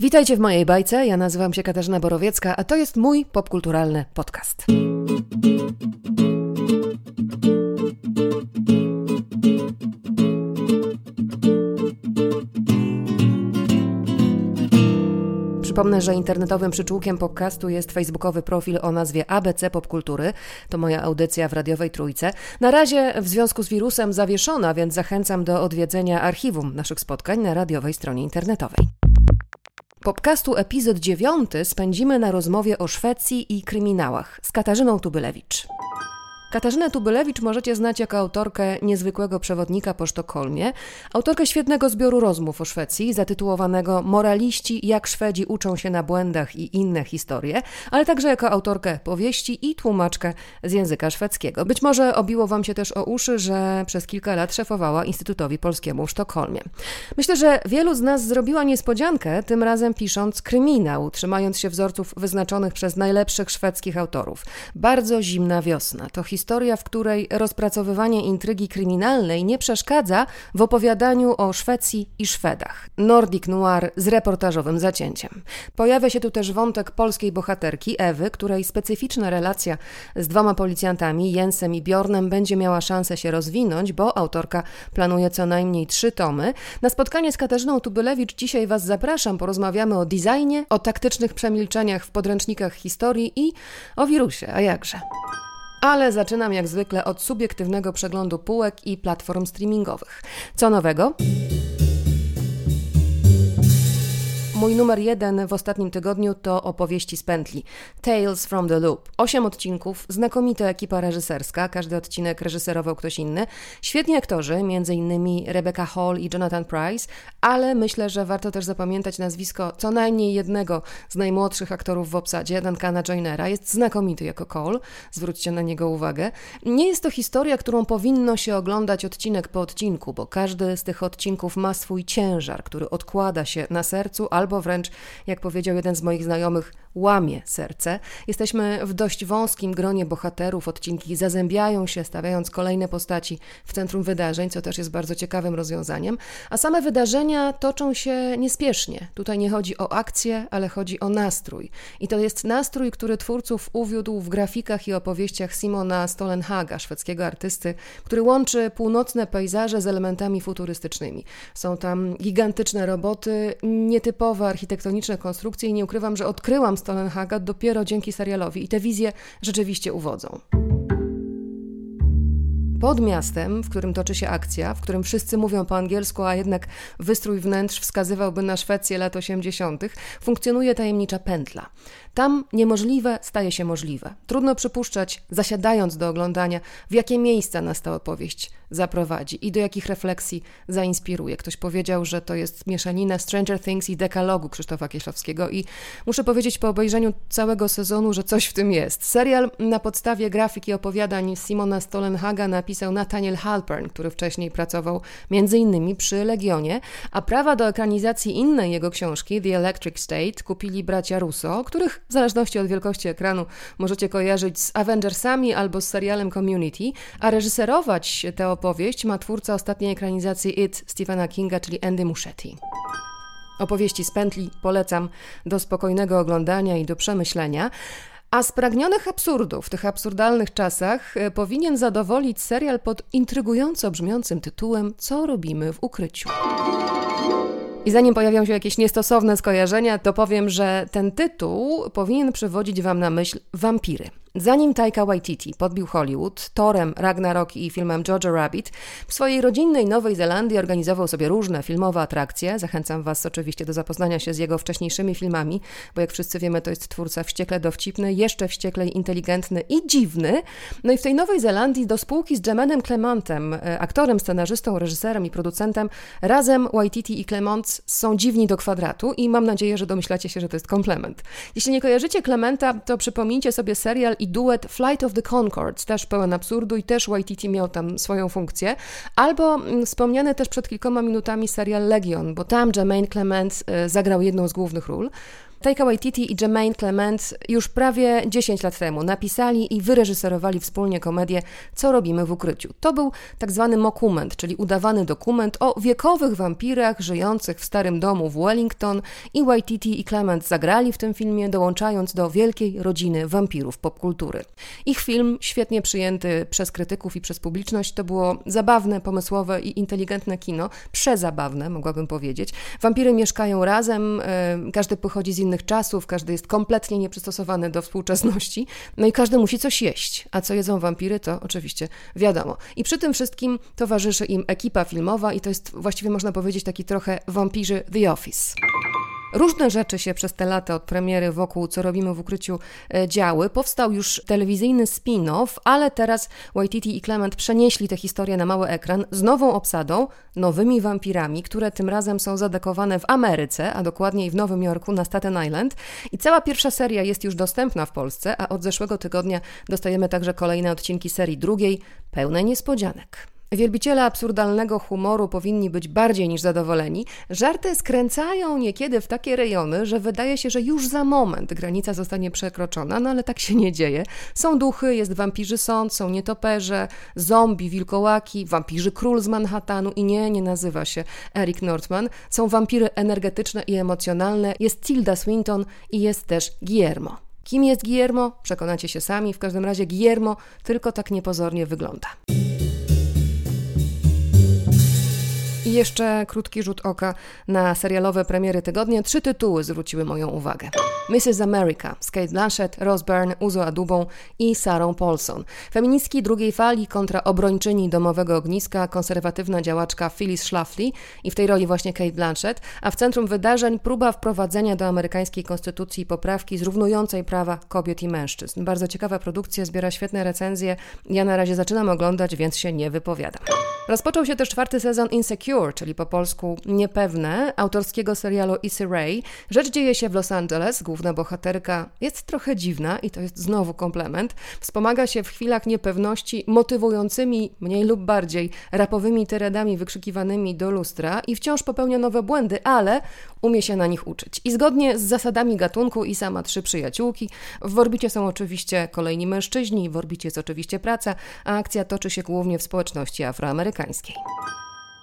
Witajcie w mojej bajce. Ja nazywam się Katarzyna Borowiecka, a to jest mój popkulturalny podcast. Przypomnę, że internetowym przyczółkiem podcastu jest facebookowy profil o nazwie ABC Popkultury. To moja audycja w radiowej trójce. Na razie w związku z wirusem zawieszona, więc zachęcam do odwiedzenia archiwum naszych spotkań na radiowej stronie internetowej. Podcastu epizod 9 spędzimy na rozmowie o Szwecji i kryminałach z Katarzyną Tubylewicz. Katarzynę Tubylewicz możecie znać jako autorkę niezwykłego przewodnika po Sztokholmie, autorkę świetnego zbioru rozmów o Szwecji, zatytułowanego Moraliści, jak Szwedzi uczą się na błędach i inne historie, ale także jako autorkę powieści i tłumaczkę z języka szwedzkiego. Być może obiło Wam się też o uszy, że przez kilka lat szefowała Instytutowi Polskiemu w Sztokholmie. Myślę, że wielu z nas zrobiła niespodziankę, tym razem pisząc kryminał, trzymając się wzorców wyznaczonych przez najlepszych szwedzkich autorów. Bardzo zimna wiosna to historia, w której rozpracowywanie intrygi kryminalnej nie przeszkadza w opowiadaniu o Szwecji i Szwedach. Nordic Noir z reportażowym zacięciem. Pojawia się tu też wątek polskiej bohaterki Ewy, której specyficzna relacja z dwoma policjantami, Jensem i Bjornem, będzie miała szansę się rozwinąć, bo autorka planuje co najmniej trzy tomy. Na spotkanie z Katarzyną Tubylewicz dzisiaj Was zapraszam. Porozmawiamy o designie, o taktycznych przemilczeniach w podręcznikach historii i o wirusie, a jakże. Ale zaczynam jak zwykle od subiektywnego przeglądu półek i platform streamingowych. Co nowego? Mój numer jeden w ostatnim tygodniu to opowieści z pętli Tales from the Loop. Osiem odcinków, znakomita ekipa reżyserska, każdy odcinek reżyserował ktoś inny. Świetni aktorzy, m.in. Rebecca Hall i Jonathan Price, ale myślę, że warto też zapamiętać nazwisko co najmniej jednego z najmłodszych aktorów w obsadzie, Duncana Joinera. Jest znakomity jako Cole, zwróćcie na niego uwagę. Nie jest to historia, którą powinno się oglądać odcinek po odcinku, bo każdy z tych odcinków ma swój ciężar, który odkłada się na sercu albo albo wręcz, jak powiedział jeden z moich znajomych, łamie serce. Jesteśmy w dość wąskim gronie bohaterów, odcinki zazębiają się, stawiając kolejne postaci w centrum wydarzeń, co też jest bardzo ciekawym rozwiązaniem, a same wydarzenia toczą się niespiesznie. Tutaj nie chodzi o akcję, ale chodzi o nastrój. I to jest nastrój, który twórców uwiódł w grafikach i opowieściach Simona Stolenhaga, szwedzkiego artysty, który łączy północne pejzaże z elementami futurystycznymi. Są tam gigantyczne roboty, nietypowe architektoniczne konstrukcje i nie ukrywam, że odkryłam Stolenhaga dopiero dzięki serialowi i te wizje rzeczywiście uwodzą. Pod miastem, w którym toczy się akcja, w którym wszyscy mówią po angielsku, a jednak wystrój wnętrz wskazywałby na Szwecję lat 80., funkcjonuje tajemnicza pętla. Tam niemożliwe staje się możliwe. Trudno przypuszczać, zasiadając do oglądania, w jakie miejsca nas ta opowieść zaprowadzi i do jakich refleksji zainspiruje. Ktoś powiedział, że to jest mieszanina Stranger Things i dekalogu Krzysztofa Kieślowskiego i muszę powiedzieć po obejrzeniu całego sezonu, że coś w tym jest. Serial na podstawie grafiki opowiadań Simona Stolenhaga napisał Nathaniel Halpern, który wcześniej pracował innymi przy Legionie, a prawa do ekranizacji innej jego książki, The Electric State, kupili bracia Russo, których w zależności od wielkości ekranu możecie kojarzyć z Avengersami albo z serialem Community, a reżyserować tę opowieść ma twórca ostatniej ekranizacji It Stephena Kinga, czyli Andy Muschietti. Opowieści z pętli polecam do spokojnego oglądania i do przemyślenia. A spragnionych absurdów w tych absurdalnych czasach e, powinien zadowolić serial pod intrygująco brzmiącym tytułem Co robimy w ukryciu. I zanim pojawią się jakieś niestosowne skojarzenia, to powiem, że ten tytuł powinien przywodzić Wam na myśl wampiry. Zanim Taika Waititi podbił Hollywood Torem, Ragnarok i filmem Jojo Rabbit, w swojej rodzinnej Nowej Zelandii organizował sobie różne filmowe atrakcje. Zachęcam Was oczywiście do zapoznania się z jego wcześniejszymi filmami, bo jak wszyscy wiemy, to jest twórca wściekle dowcipny, jeszcze wścieklej inteligentny i dziwny. No i w tej Nowej Zelandii do spółki z Jemanem Clementem, e, aktorem, scenarzystą, reżyserem i producentem, razem Waititi i Clement są dziwni do kwadratu i mam nadzieję, że domyślacie się, że to jest komplement. Jeśli nie kojarzycie Clementa, to przypomnijcie sobie serial i duet Flight of the Concords, też pełen absurdu i też Waititi miał tam swoją funkcję, albo mm, wspomniany też przed kilkoma minutami serial Legion, bo tam Jermaine Clement e, zagrał jedną z głównych ról. Taika Waititi i Jermaine Clement już prawie 10 lat temu napisali i wyreżyserowali wspólnie komedię Co robimy w ukryciu. To był tak zwany mokument, czyli udawany dokument o wiekowych wampirach żyjących w starym domu w Wellington i Waititi i Clement zagrali w tym filmie, dołączając do wielkiej rodziny wampirów popkultury. Ich film, świetnie przyjęty przez krytyków i przez publiczność, to było zabawne, pomysłowe i inteligentne kino, przezabawne, mogłabym powiedzieć. Wampiry mieszkają razem, e, każdy pochodzi z innych czasów, każdy jest kompletnie nieprzystosowany do współczesności, no i każdy musi coś jeść. A co jedzą wampiry, to oczywiście wiadomo. I przy tym wszystkim towarzyszy im ekipa filmowa i to jest właściwie można powiedzieć taki trochę wampirzy The Office. Różne rzeczy się przez te lata od premiery wokół Co robimy w ukryciu e, działy. Powstał już telewizyjny spin-off, ale teraz Waititi i Clement przenieśli tę historię na mały ekran z nową obsadą, nowymi wampirami, które tym razem są zadekowane w Ameryce, a dokładniej w Nowym Jorku na Staten Island. I cała pierwsza seria jest już dostępna w Polsce, a od zeszłego tygodnia dostajemy także kolejne odcinki serii drugiej, pełnej niespodzianek. Wielbiciele absurdalnego humoru powinni być bardziej niż zadowoleni. Żarty skręcają niekiedy w takie rejony, że wydaje się, że już za moment granica zostanie przekroczona, no ale tak się nie dzieje. Są duchy, jest wampirzy sąd, są nietoperze, zombie, wilkołaki, wampirzy król z Manhattanu i nie, nie nazywa się Eric Northman. Są wampiry energetyczne i emocjonalne, jest Tilda Swinton i jest też Guillermo. Kim jest Guillermo? Przekonacie się sami. W każdym razie Guillermo tylko tak niepozornie wygląda. I jeszcze krótki rzut oka na serialowe premiery tygodnia. Trzy tytuły zwróciły moją uwagę. Mrs. America z Kate Blanchett, Rose Byrne, Uzo Adubą i Sarą Paulson. Feministki drugiej fali kontra obrończyni domowego ogniska, konserwatywna działaczka Phyllis Schlafly i w tej roli właśnie Kate Blanchett, a w centrum wydarzeń próba wprowadzenia do amerykańskiej konstytucji poprawki zrównującej prawa kobiet i mężczyzn. Bardzo ciekawa produkcja, zbiera świetne recenzje. Ja na razie zaczynam oglądać, więc się nie wypowiadam. Rozpoczął się też czwarty sezon Insecure, czyli po polsku Niepewne, autorskiego serialu Issy Ray. Rzecz dzieje się w Los Angeles, główna bohaterka jest trochę dziwna i to jest znowu komplement. Wspomaga się w chwilach niepewności motywującymi, mniej lub bardziej, rapowymi tyredami wykrzykiwanymi do lustra i wciąż popełnia nowe błędy, ale umie się na nich uczyć. I zgodnie z zasadami gatunku i sama trzy przyjaciółki, w orbicie są oczywiście kolejni mężczyźni, w orbicie jest oczywiście praca, a akcja toczy się głównie w społeczności afroamerykańskiej.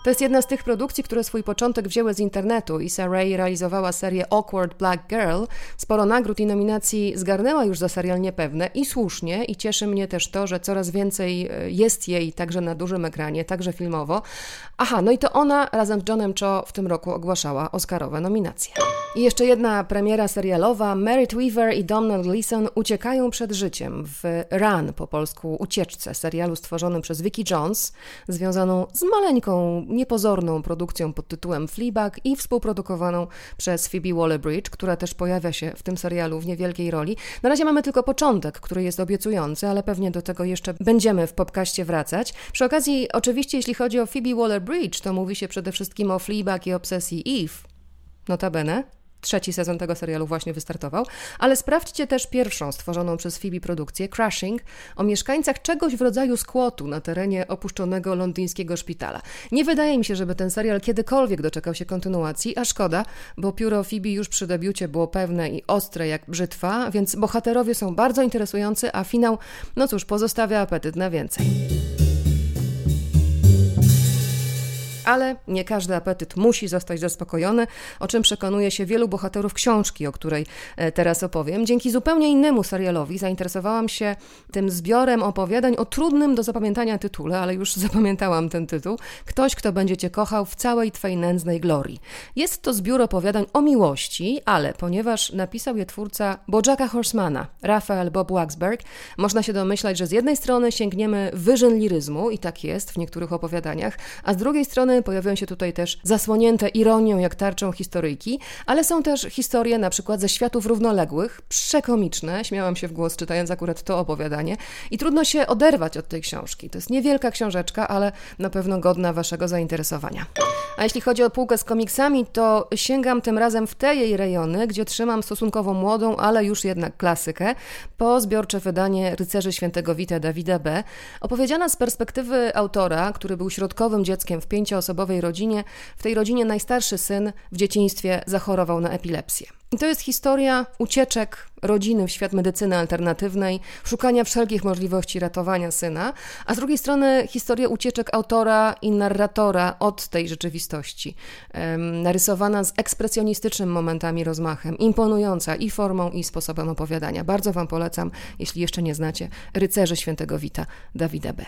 To jest jedna z tych produkcji, które swój początek wzięły z internetu. Issa Rae realizowała serię Awkward Black Girl. Sporo nagród i nominacji zgarnęła już za serial Niepewne i słusznie. I cieszy mnie też to, że coraz więcej e, jest jej także na dużym ekranie, także filmowo. Aha, no i to ona razem z Johnem Cho w tym roku ogłaszała Oscarowe nominacje. I jeszcze jedna premiera serialowa. Merit Weaver i Domhnall Gleeson uciekają przed życiem w Run, po polsku ucieczce, serialu stworzonym przez Vicky Jones, związaną z maleńką niepozorną produkcją pod tytułem Fleabag i współprodukowaną przez Phoebe Waller-Bridge, która też pojawia się w tym serialu w niewielkiej roli. Na razie mamy tylko początek, który jest obiecujący, ale pewnie do tego jeszcze będziemy w podcaście wracać. Przy okazji, oczywiście, jeśli chodzi o Phoebe Waller-Bridge, to mówi się przede wszystkim o Fleabag i obsesji Eve. Notabene, Trzeci sezon tego serialu właśnie wystartował, ale sprawdźcie też pierwszą stworzoną przez Phoebe produkcję, Crashing, o mieszkańcach czegoś w rodzaju skłotu na terenie opuszczonego londyńskiego szpitala. Nie wydaje mi się, żeby ten serial kiedykolwiek doczekał się kontynuacji, a szkoda, bo pióro Phoebe już przy debiucie było pewne i ostre jak brzytwa, więc bohaterowie są bardzo interesujący, a finał, no cóż, pozostawia apetyt na więcej. Ale nie każdy apetyt musi zostać zaspokojony, o czym przekonuje się wielu bohaterów książki, o której e, teraz opowiem. Dzięki zupełnie innemu serialowi zainteresowałam się tym zbiorem opowiadań o trudnym do zapamiętania tytule, ale już zapamiętałam ten tytuł. Ktoś, kto będzie cię kochał w całej twej nędznej glorii. Jest to zbiór opowiadań o miłości, ale ponieważ napisał je twórca Bojacka Horsemana, Rafael Bob Waxberg, można się domyślać, że z jednej strony sięgniemy wyżyn liryzmu i tak jest w niektórych opowiadaniach, a z drugiej strony pojawiają się tutaj też zasłonięte ironią jak tarczą historyjki, ale są też historie na przykład ze światów równoległych, przekomiczne, śmiałam się w głos czytając akurat to opowiadanie i trudno się oderwać od tej książki. To jest niewielka książeczka, ale na pewno godna Waszego zainteresowania. A jeśli chodzi o półkę z komiksami, to sięgam tym razem w te jej rejony, gdzie trzymam stosunkowo młodą, ale już jednak klasykę, po zbiorcze wydanie Rycerzy Świętego Wita Dawida B., opowiedziana z perspektywy autora, który był środkowym dzieckiem w pięcioosobowej rodzinie. W tej rodzinie najstarszy syn w dzieciństwie zachorował na epilepsję. I to jest historia ucieczek rodziny w świat medycyny alternatywnej, szukania wszelkich możliwości ratowania syna, a z drugiej strony historia ucieczek autora i narratora od tej rzeczywistości, narysowana z ekspresjonistycznym momentami rozmachem, imponująca i formą, i sposobem opowiadania. Bardzo Wam polecam, jeśli jeszcze nie znacie, Rycerze Świętego Wita Dawida B.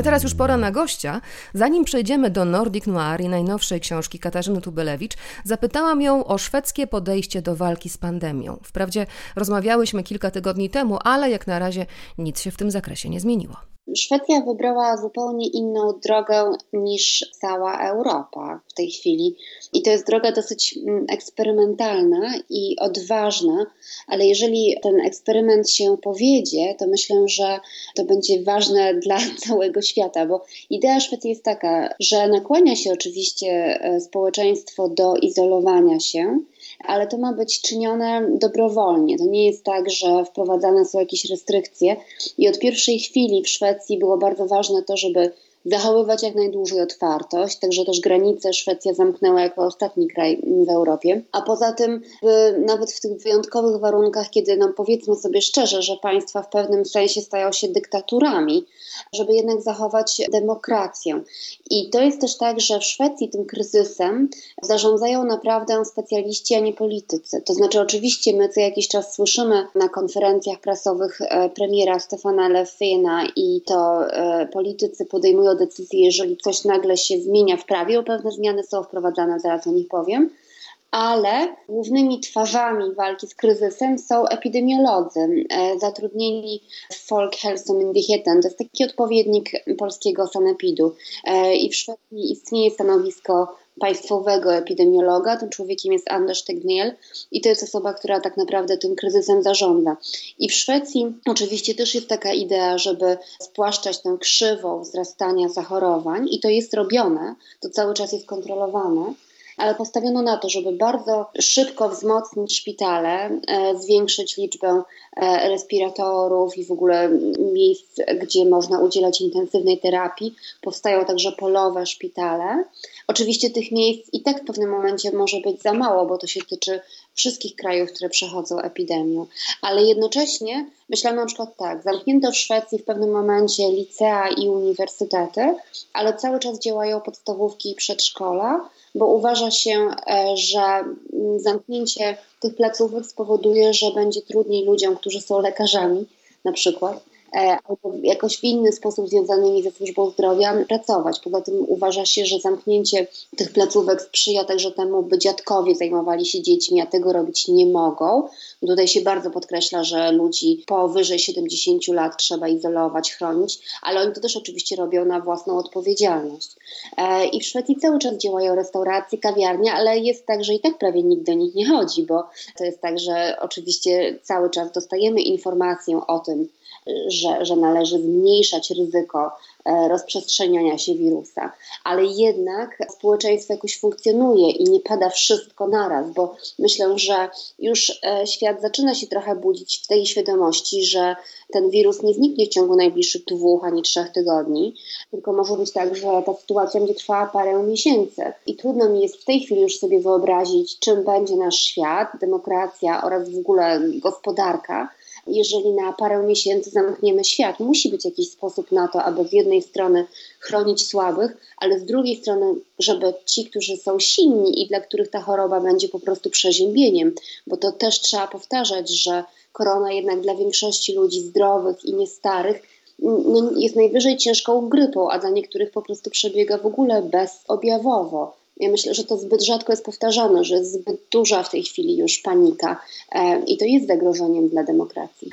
A teraz już pora na gościa. Zanim przejdziemy do Nordic Noir i najnowszej książki Katarzyny Tubelewicz, zapytałam ją o szwedzkie podejście do walki z pandemią. Wprawdzie rozmawiałyśmy kilka tygodni temu, ale jak na razie nic się w tym zakresie nie zmieniło. Szwecja wybrała zupełnie inną drogę niż cała Europa w tej chwili. I to jest droga dosyć mm, eksperymentalna i odważna, ale jeżeli ten eksperyment się powiedzie, to myślę, że to będzie ważne dla całego świata, bo idea Szwecji jest taka, że nakłania się oczywiście e, społeczeństwo do izolowania się, ale to ma być czynione dobrowolnie. To nie jest tak, że wprowadzane są jakieś restrykcje. I od pierwszej chwili w Szwecji było bardzo ważne to, żeby zachowywać jak najdłużej otwartość, także też granice Szwecja zamknęła jako ostatni kraj w Europie. A poza tym, nawet w tych wyjątkowych warunkach, kiedy nam powiedzmy sobie szczerze, że państwa w pewnym sensie stają się dyktaturami, żeby jednak zachować demokrację. I to jest też tak, że w Szwecji tym kryzysem zarządzają naprawdę specjaliści, a nie politycy. To znaczy, oczywiście my co jakiś czas słyszymy na konferencjach prasowych e, premiera Stefana Lefena i to e, politycy podejmują decyzje, jeżeli coś nagle się zmienia w prawie, o pewne zmiany są wprowadzane, zaraz o nich powiem ale głównymi twarzami walki z kryzysem są epidemiolodzy e, zatrudnieni w Folkhälsomyndigheten. To jest taki odpowiednik polskiego sanepidu. E, I w Szwecji istnieje stanowisko państwowego epidemiologa. Tym człowiekiem jest Anders Tegnell i to jest osoba, która tak naprawdę tym kryzysem zarządza. I w Szwecji oczywiście też jest taka idea, żeby spłaszczać tę krzywą wzrastania zachorowań i to jest robione, to cały czas jest kontrolowane ale postawiono na to, żeby bardzo szybko wzmocnić szpitale, e, zwiększyć liczbę e, respiratorów i w ogóle miejsc, gdzie można udzielać intensywnej terapii. Powstają także polowe szpitale. Oczywiście tych miejsc i tak w pewnym momencie może być za mało, bo to się tyczy wszystkich krajów, które przechodzą epidemią. Ale jednocześnie myślano na przykład tak, zamknięto w Szwecji w pewnym momencie licea i uniwersytety, ale cały czas działają podstawówki i przedszkola, bo uważa się, e, że mm, zamknięcie tych placówek spowoduje, że będzie trudniej ludziom, którzy są lekarzami na przykład, albo jakoś w inny sposób związanymi ze służbą zdrowia pracować. Poza tym uważa się, że zamknięcie tych placówek sprzyja także temu, by dziadkowie zajmowali się dziećmi, a tego robić nie mogą. Tutaj się bardzo podkreśla, że ludzi powyżej 70 lat trzeba izolować, chronić, ale oni to też oczywiście robią na własną odpowiedzialność. E, I w Szwecji cały czas działają restauracje, kawiarnie, ale jest tak, że i tak prawie nikt do nich nie chodzi, bo to jest tak, że oczywiście cały czas dostajemy informację o tym, że, że należy zmniejszać ryzyko e, rozprzestrzeniania się wirusa, ale jednak społeczeństwo jakoś funkcjonuje i nie pada wszystko naraz, bo myślę, że już e, świat zaczyna się trochę budzić w tej świadomości, że ten wirus nie zniknie w ciągu najbliższych dwóch ani trzech tygodni, tylko może być tak, że ta sytuacja będzie trwała parę miesięcy. I trudno mi jest w tej chwili już sobie wyobrazić, czym będzie nasz świat, demokracja oraz w ogóle gospodarka jeżeli na parę miesięcy zamkniemy świat. Musi być jakiś sposób na to, aby z jednej strony chronić słabych, ale z drugiej strony, żeby ci, którzy są silni i dla których ta choroba będzie po prostu przeziębieniem, bo to też trzeba powtarzać, że korona jednak dla większości ludzi zdrowych i niestarych no, jest najwyżej ciężką grypą, a dla niektórych po prostu przebiega w ogóle bezobjawowo. Ja myślę, że to zbyt rzadko jest powtarzane, że jest zbyt duża w tej chwili już panika e, i to jest zagrożeniem dla demokracji.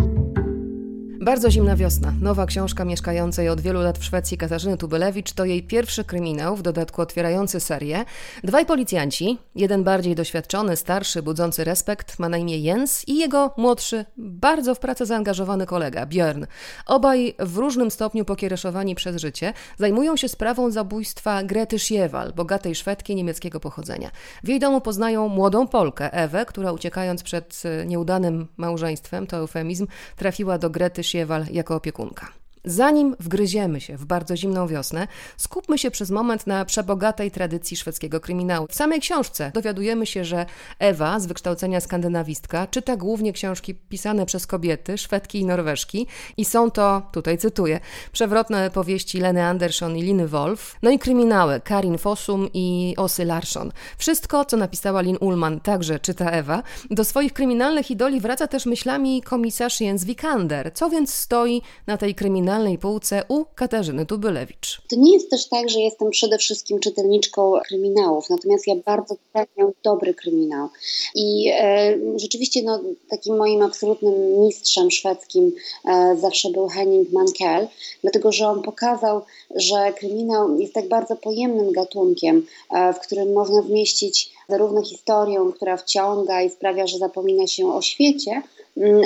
Bardzo zimna wiosna. Nowa książka mieszkającej od wielu lat w Szwecji Katarzyny Tubelewicz to jej pierwszy kryminał, w dodatku otwierający serię. Dwaj policjanci, jeden bardziej doświadczony, starszy, budzący respekt, ma na imię Jens i jego młodszy, bardzo w pracę zaangażowany kolega, Björn. Obaj w różnym stopniu pokiereszowani przez życie, zajmują się sprawą zabójstwa Grety Schiewal, bogatej Szwedki niemieckiego pochodzenia. W jej domu poznają młodą Polkę, Ewę, która uciekając przed nieudanym małżeństwem, to eufemizm, trafiła do Grety Schiewal jako opiekunka. Zanim wgryziemy się w bardzo zimną wiosnę, skupmy się przez moment na przebogatej tradycji szwedzkiego kryminału. W samej książce dowiadujemy się, że Ewa, z wykształcenia skandynawistka, czyta głównie książki pisane przez kobiety, Szwedki i Norweżki i są to, tutaj cytuję, przewrotne powieści Leny Andersson i Liny Wolf, no i kryminały Karin Fossum i Osy Larsson. Wszystko, co napisała Lin Ullman, także czyta Ewa. Do swoich kryminalnych idoli wraca też myślami komisarz Jens Wikander. Co więc stoi na tej kryminalnej półce u Katarzyny Tubylewicz? To nie jest też tak, że jestem przede wszystkim czytelniczką kryminałów, natomiast ja bardzo cenię dobry kryminał. I e, rzeczywiście no, takim moim absolutnym mistrzem szwedzkim e, zawsze był Henning Mankell, dlatego że on pokazał, że kryminał jest tak bardzo pojemnym gatunkiem, e, w którym można zmieścić zarówno historię, która wciąga i sprawia, że zapomina się o świecie,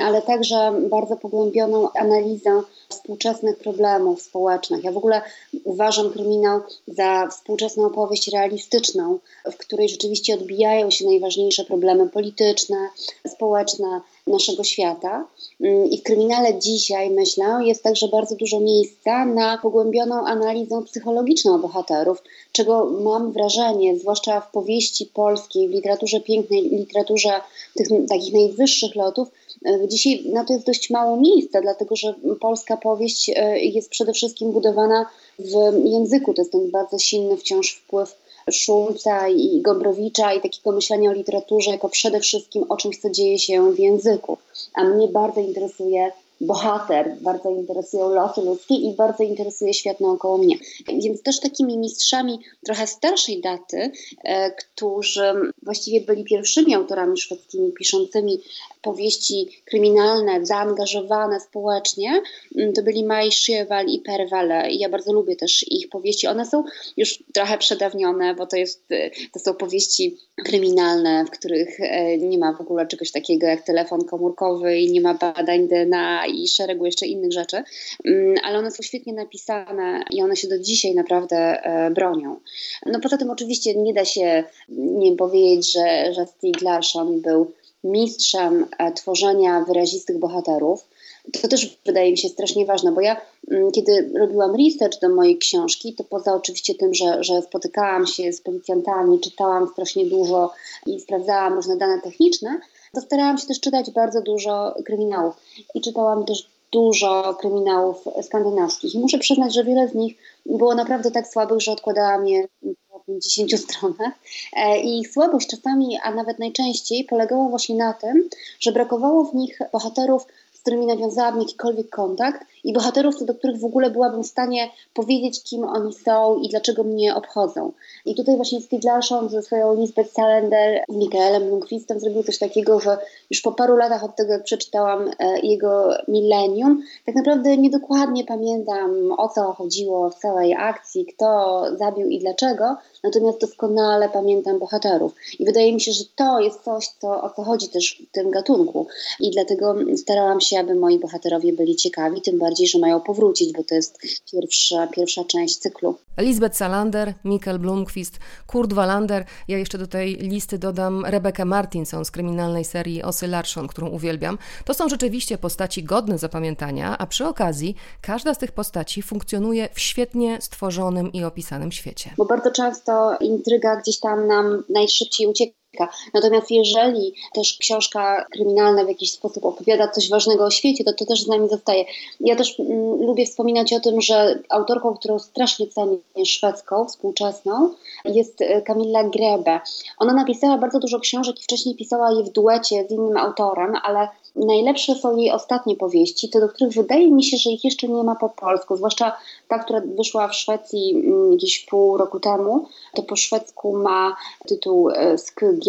ale także bardzo pogłębioną analizę współczesnych problemów społecznych. Ja w ogóle uważam kryminał za współczesną opowieść realistyczną, w której rzeczywiście odbijają się najważniejsze problemy polityczne, społeczne naszego świata. Mm, I w kryminale dzisiaj, myślę, jest także bardzo dużo miejsca na pogłębioną analizę psychologiczną bohaterów, czego mam wrażenie, zwłaszcza w powieści polskiej, w literaturze pięknej, literaturze tych takich najwyższych lotów, e, Dzisiaj na to jest dość mało miejsca, dlatego że polska powieść e, jest przede wszystkim budowana w języku. To jest ten bardzo silny wciąż wpływ Szulca i Gombrowicza i takiego myślenia o literaturze jako przede wszystkim o czymś, co dzieje się w języku. A mnie bardzo interesuje bohater, bardzo interesują losy ludzkie i bardzo interesuje świat naokoło mnie. Więc też takimi mistrzami trochę starszej daty, e, którzy właściwie byli pierwszymi autorami szwedzkimi piszącymi powieści kryminalne, zaangażowane społecznie, to byli Maj Schiewal i Perwale. Ja bardzo lubię też ich powieści. One są już trochę przedawnione, bo to, jest, to są powieści kryminalne, w których e, nie ma w ogóle czegoś takiego jak telefon komórkowy i nie ma badań DNA i szeregu jeszcze innych rzeczy, mm, ale one są świetnie napisane i one się do dzisiaj naprawdę e, bronią. No poza tym oczywiście nie da się nie powiedzieć, że, że Stieg Larsson był mistrzem e, tworzenia wyrazistych bohaterów. To też wydaje mi się strasznie ważne, bo ja mm, kiedy robiłam research do mojej książki, to poza oczywiście tym, że, że spotykałam się z policjantami, czytałam strasznie dużo i sprawdzałam różne dane techniczne, to starałam się też czytać bardzo dużo kryminałów i czytałam też dużo kryminałów skandynawskich. I muszę przyznać, że wiele z nich było naprawdę tak słabych, że odkładałam je 50 stronach. E, I ich słabość czasami, a nawet najczęściej, polegała właśnie na tym, że brakowało w nich bohaterów, z którymi nawiązałam jakikolwiek kontakt i bohaterów, co do których w ogóle byłabym w stanie powiedzieć, kim oni są i dlaczego mnie obchodzą. I tutaj właśnie Steve Larsson ze swoją Lisbeth Salander z Michaelem Lundqvistem zrobił coś takiego, że już po paru latach od tego, jak przeczytałam e, jego Millennium, tak naprawdę niedokładnie pamiętam, o co chodziło w całej akcji, kto zabił i dlaczego, natomiast doskonale pamiętam bohaterów. I wydaje mi się, że to jest coś, co, o co chodzi też w tym gatunku. I dlatego starałam się, aby moi bohaterowie byli ciekawi, tym bardziej, że mają powrócić, bo to jest pierwsza, pierwsza część cyklu. Lisbeth Salander, Mikkel Blomqvist, Kurt Wallander. Ja jeszcze do tej listy dodam Rebekę Martinson z kryminalnej serii Osy Larsson, którą uwielbiam. To są rzeczywiście postaci godne zapamiętania, a przy okazji każda z tych postaci funkcjonuje w świetnie stworzonym i opisanym świecie. Bo bardzo często intryga gdzieś tam nam najszybciej ucieka Natomiast jeżeli też książka kryminalna w jakiś sposób opowiada coś ważnego o świecie, to to też z nami zostaje. Ja też mm, lubię wspominać o tym, że autorką, którą strasznie cenię, szwedzką, współczesną, jest Kamilla Grebe. Ona napisała bardzo dużo książek i wcześniej pisała je w duecie z innym autorem, ale Najlepsze są jej ostatnie powieści, te do których wydaje mi się, że ich jeszcze nie ma po polsku, zwłaszcza ta, która wyszła w Szwecji mm, gdzieś pół roku temu, to po szwedzku ma tytuł e, Skg,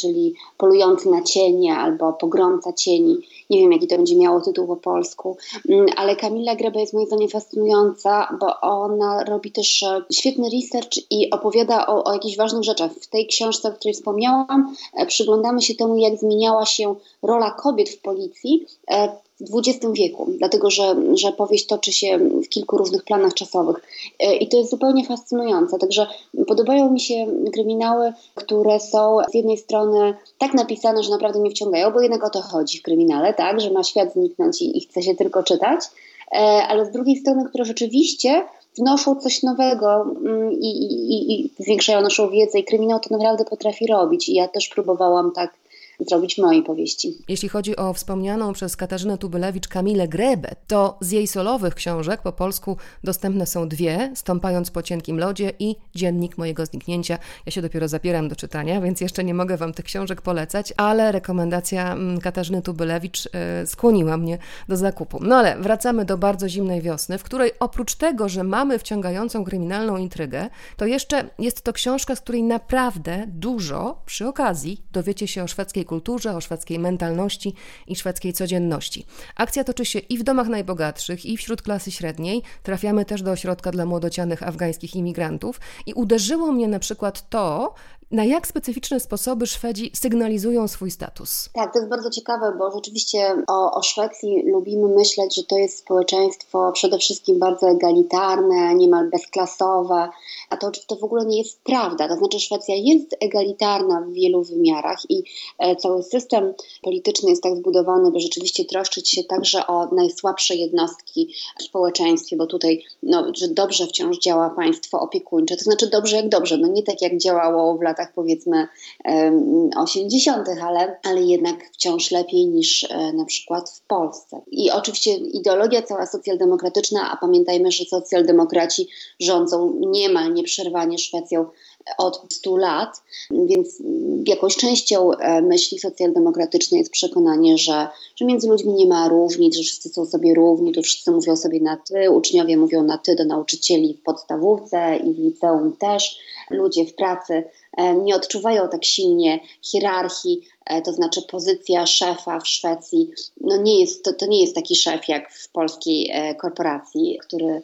czyli Polujący na cienie albo Pogromca cieni. Nie wiem, jaki to będzie miało tytuł po polsku, mm, ale Kamila Grebe jest moim zdaniem fascynująca, bo ona robi też e, świetny research i opowiada o, o jakichś ważnych rzeczach. W tej książce, o której wspomniałam, e, przyglądamy się temu, jak zmieniała się rola kobiet w policji e, w XX wieku, dlatego że, że powieść toczy się w kilku różnych planach czasowych i to jest zupełnie fascynujące. Także podobają mi się kryminały, które są z jednej strony tak napisane, że naprawdę mnie wciągają, bo jednak o to chodzi w kryminale, tak, że ma świat zniknąć i, i chce się tylko czytać, ale z drugiej strony, które rzeczywiście wnoszą coś nowego mm, i, i, i zwiększają naszą wiedzę i kryminał to naprawdę potrafi robić. I ja też próbowałam tak zrobić mojej powieści. Jeśli chodzi o wspomnianą przez Katarzynę Tubylewicz Kamilę Grebę, to z jej solowych książek po polsku dostępne są dwie, Stąpając po cienkim lodzie i Dziennik mojego zniknięcia. Ja się dopiero zapieram do czytania, więc jeszcze nie mogę Wam tych książek polecać, ale rekomendacja mm, Katarzyny Tubylewicz e, skłoniła mnie do zakupu. No ale wracamy do bardzo zimnej wiosny, w której oprócz tego, że mamy wciągającą kryminalną intrygę, to jeszcze jest to książka, z której naprawdę dużo przy okazji dowiecie się o szwedzkiej kulturze, o szwedzkiej mentalności i szwedzkiej codzienności. Akcja toczy się i w domach najbogatszych, i wśród klasy średniej. Trafiamy też do ośrodka dla młodocianych afgańskich imigrantów i uderzyło mnie na przykład to, na jak specyficzne sposoby Szwedzi sygnalizują swój status? Tak, to jest bardzo ciekawe, bo rzeczywiście o, o Szwecji lubimy myśleć, że to jest społeczeństwo przede wszystkim bardzo egalitarne, niemal bezklasowe, a to, to w ogóle nie jest prawda. To znaczy, Szwecja jest egalitarna w wielu wymiarach i e, cały system polityczny jest tak zbudowany, by rzeczywiście troszczyć się także o najsłabsze jednostki w społeczeństwie, bo tutaj no, że dobrze wciąż działa państwo opiekuńcze, to znaczy dobrze jak dobrze, no nie tak jak działało w latach latach powiedzmy 80., ale, ale jednak wciąż lepiej niż e, na przykład w Polsce. I oczywiście ideologia cała socjaldemokratyczna, a pamiętajmy, że socjaldemokraci rządzą niemal nieprzerwanie Szwecją od 100 lat, więc jakąś częścią e, myśli socjaldemokratycznej jest przekonanie, że, że między ludźmi nie ma różnic, że wszyscy są sobie równi, tu wszyscy mówią sobie na ty, uczniowie mówią na ty do nauczycieli w podstawówce i w liceum też, ludzie w pracy e, nie odczuwają tak silnie hierarchii, to znaczy pozycja szefa w Szwecji, no nie jest, to, to nie jest taki szef jak w polskiej korporacji, który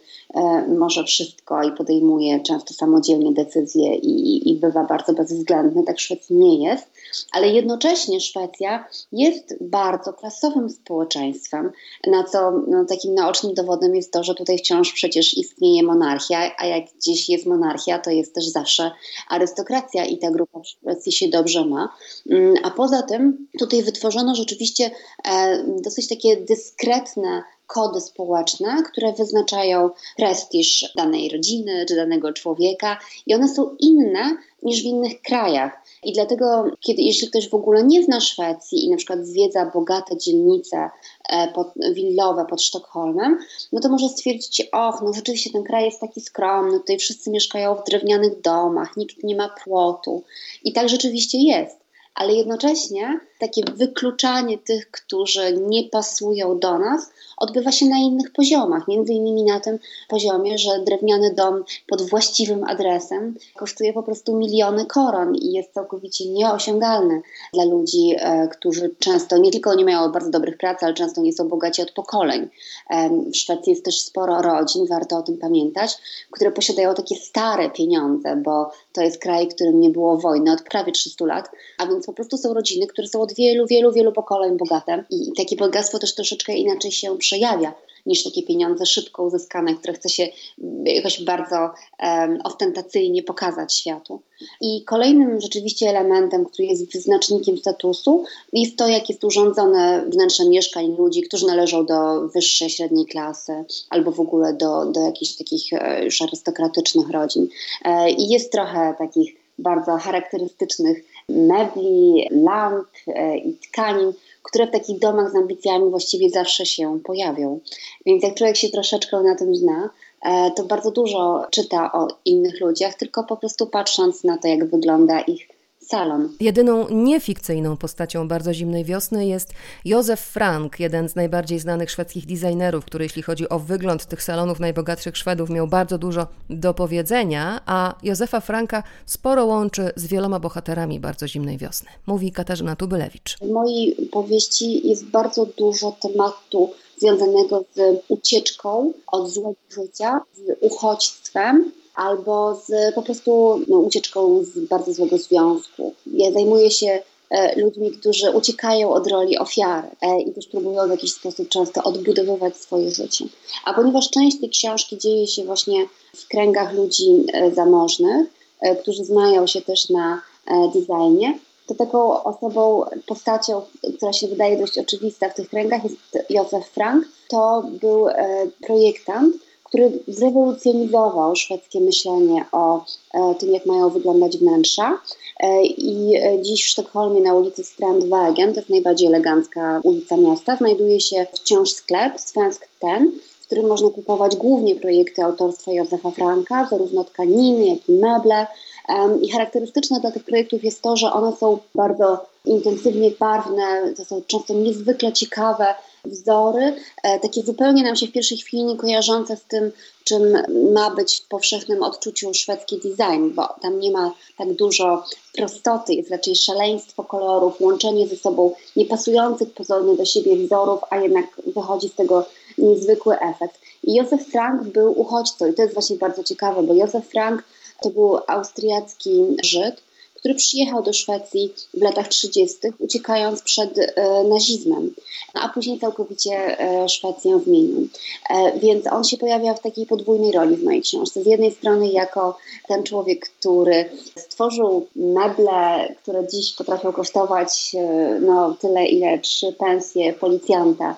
może wszystko i podejmuje często samodzielnie decyzje i, i bywa bardzo bezwzględny, tak w Szwecji nie jest, ale jednocześnie Szwecja jest bardzo klasowym społeczeństwem, na co no, takim naocznym dowodem jest to, że tutaj wciąż przecież istnieje monarchia, a jak gdzieś jest monarchia, to jest też zawsze arystokracja i ta grupa w Szwecji się dobrze ma. Mm, a poza tym tutaj wytworzono rzeczywiście e, dosyć takie dyskretne kody społeczne, które wyznaczają prestiż danej rodziny czy danego człowieka i one są inne niż w innych krajach. I dlatego, kiedy, jeśli ktoś w ogóle nie zna Szwecji i na przykład zwiedza bogate dzielnice e, pod, willowe pod Sztokholmem, no to może stwierdzić, och, no rzeczywiście ten kraj jest taki skromny, tutaj wszyscy mieszkają w drewnianych domach, nikt nie ma płotu. I tak rzeczywiście jest ale jednocześnie takie wykluczanie tych, którzy nie pasują do nas, odbywa się na innych poziomach. Między innymi na tym poziomie, że drewniany dom pod właściwym adresem kosztuje po prostu miliony koron i jest całkowicie nieosiągalny dla ludzi, e, którzy często nie tylko nie mają bardzo dobrych prac, ale często nie są bogaci od pokoleń. W Szwecji jest też sporo rodzin, warto o tym pamiętać, które posiadają takie stare pieniądze, bo to jest kraj, w którym nie było wojny od prawie 300 lat, a więc po prostu są rodziny, które są od wielu, wielu, wielu pokoleń bogate i takie bogactwo też troszeczkę inaczej się przejawia niż takie pieniądze szybko uzyskane, które chce się jakoś bardzo um, ostentacyjnie pokazać światu. I kolejnym rzeczywiście elementem, który jest wyznacznikiem statusu, jest to, jak jest urządzone wnętrze mieszkań ludzi, którzy należą do wyższej, średniej klasy albo w ogóle do, do jakichś takich e, już arystokratycznych rodzin. E, I jest trochę takich bardzo charakterystycznych mebli, lamp e, i tkanin, które w takich domach z ambicjami właściwie zawsze się pojawią. Więc jak człowiek się troszeczkę na tym zna, e, to bardzo dużo czyta o innych ludziach, tylko po prostu patrząc na to, jak wygląda ich salon. Jedyną niefikcyjną postacią bardzo zimnej wiosny jest Józef Frank, jeden z najbardziej znanych szwedzkich designerów, który jeśli chodzi o wygląd tych salonów najbogatszych Szwedów miał bardzo dużo do powiedzenia, a Józefa Franka sporo łączy z wieloma bohaterami bardzo zimnej wiosny. Mówi Katarzyna Tubylewicz. W mojej powieści jest bardzo dużo tematu związanego z ucieczką od złego życia, z uchodźstwem, albo z po prostu no, ucieczką z bardzo złego związku. Ja zajmuję się e, ludźmi, którzy uciekają od roli ofiary e, i też próbują w jakiś sposób często odbudowywać swoje życie. A ponieważ część tej książki dzieje się właśnie w kręgach ludzi e, zamożnych, którzy znają się też na designie, to taką osobą, postacią, która się wydaje dość oczywista w tych kręgach jest Józef Frank. To był projektant, który zrewolucjonizował szwedzkie myślenie o e, tym, jak mają wyglądać wnętrza. E, I dziś w Sztokholmie na ulicy Strandvägen, to jest najbardziej elegancka ulica miasta, znajduje się wciąż sklep Svensk Ten, w którym można kupować głównie projekty autorstwa Józefa Franka, zarówno tkaniny, jak i meble. I charakterystyczne dla tych projektów jest to, że one są bardzo intensywnie barwne, to są często niezwykle ciekawe wzory, e, takie zupełnie nam się w pierwszej chwili nie kojarzące z tym, czym ma być w powszechnym odczuciu szwedzki design, bo tam nie ma tak dużo prostoty, jest raczej szaleństwo kolorów, łączenie ze sobą niepasujących pozornie do siebie wzorów, a jednak wychodzi z tego niezwykły efekt. I Józef Frank był uchodźcą i to jest właśnie bardzo ciekawe, bo Józef Frank to był austriacki Żyd, który przyjechał do Szwecji w latach 30., uciekając przed e, nazizmem, a później całkowicie e, Szwecję zmienił. E, więc on się pojawia w takiej podwójnej roli w mojej książce. Z jednej strony jako ten człowiek, który stworzył meble, które dziś potrafią kosztować no, tyle, ile trzy pensje policjanta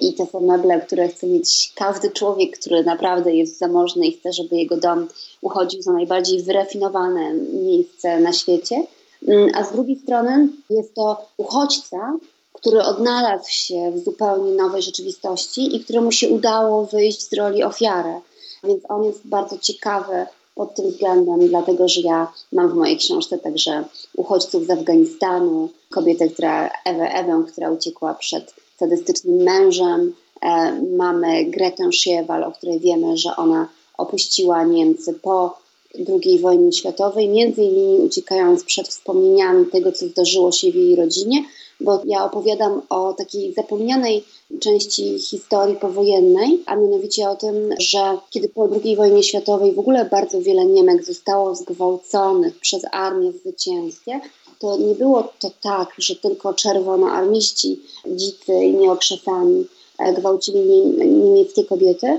i to są meble, które chce mieć każdy człowiek, który naprawdę jest zamożny i chce, żeby jego dom uchodził za najbardziej wyrafinowane miejsce na świecie. Mm, a z drugiej strony jest to uchodźca, który odnalazł się w zupełnie nowej rzeczywistości i któremu się udało wyjść z roli ofiary. Więc on jest bardzo ciekawy pod tym względem, dlatego że ja mam w mojej książce także uchodźców z Afganistanu, kobietę, która, Ewę Ewę, która uciekła przed sadystycznym mężem. E, mamy Gretę Schiewal, o której wiemy, że ona opuściła Niemcy po II wojnie światowej, między innymi uciekając przed wspomnieniami tego, co zdarzyło się w jej rodzinie, bo ja opowiadam o takiej zapomnianej części historii powojennej, a mianowicie o tym, że kiedy po II wojnie światowej w ogóle bardzo wiele Niemek zostało zgwałconych przez armię zwycięskie, to nie było to tak, że tylko czerwonoarmiści, dzicy i nieokrzesani e, gwałcili niemieckie kobiety,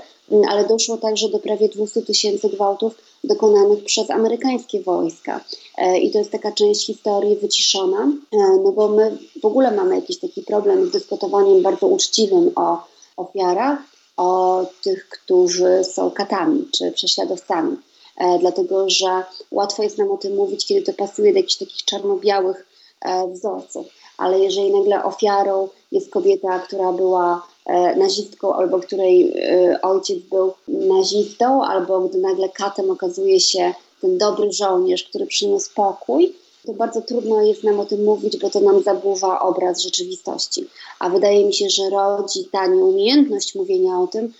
ale doszło także do prawie 200 tysięcy gwałtów dokonanych przez amerykańskie wojska. E, I to jest taka część historii wyciszona, e, no bo my w ogóle mamy jakiś taki problem z dyskutowaniem bardzo uczciwym o ofiarach, o tych, którzy są katami czy prześladowcami. E, dlatego że łatwo jest nam o tym mówić, kiedy to pasuje do jakichś takich czarno-białych e, wzorców. Ale jeżeli nagle ofiarą jest kobieta, która była e, nazistką, albo której ojciec był nazistą, albo gdy nagle katem okazuje się ten dobry żołnierz, który przyniósł spokój, to bardzo trudno jest nam o tym mówić, bo to nam zaburza obraz rzeczywistości. A wydaje mi się, że rodzi ta nieumiejętność mówienia o tym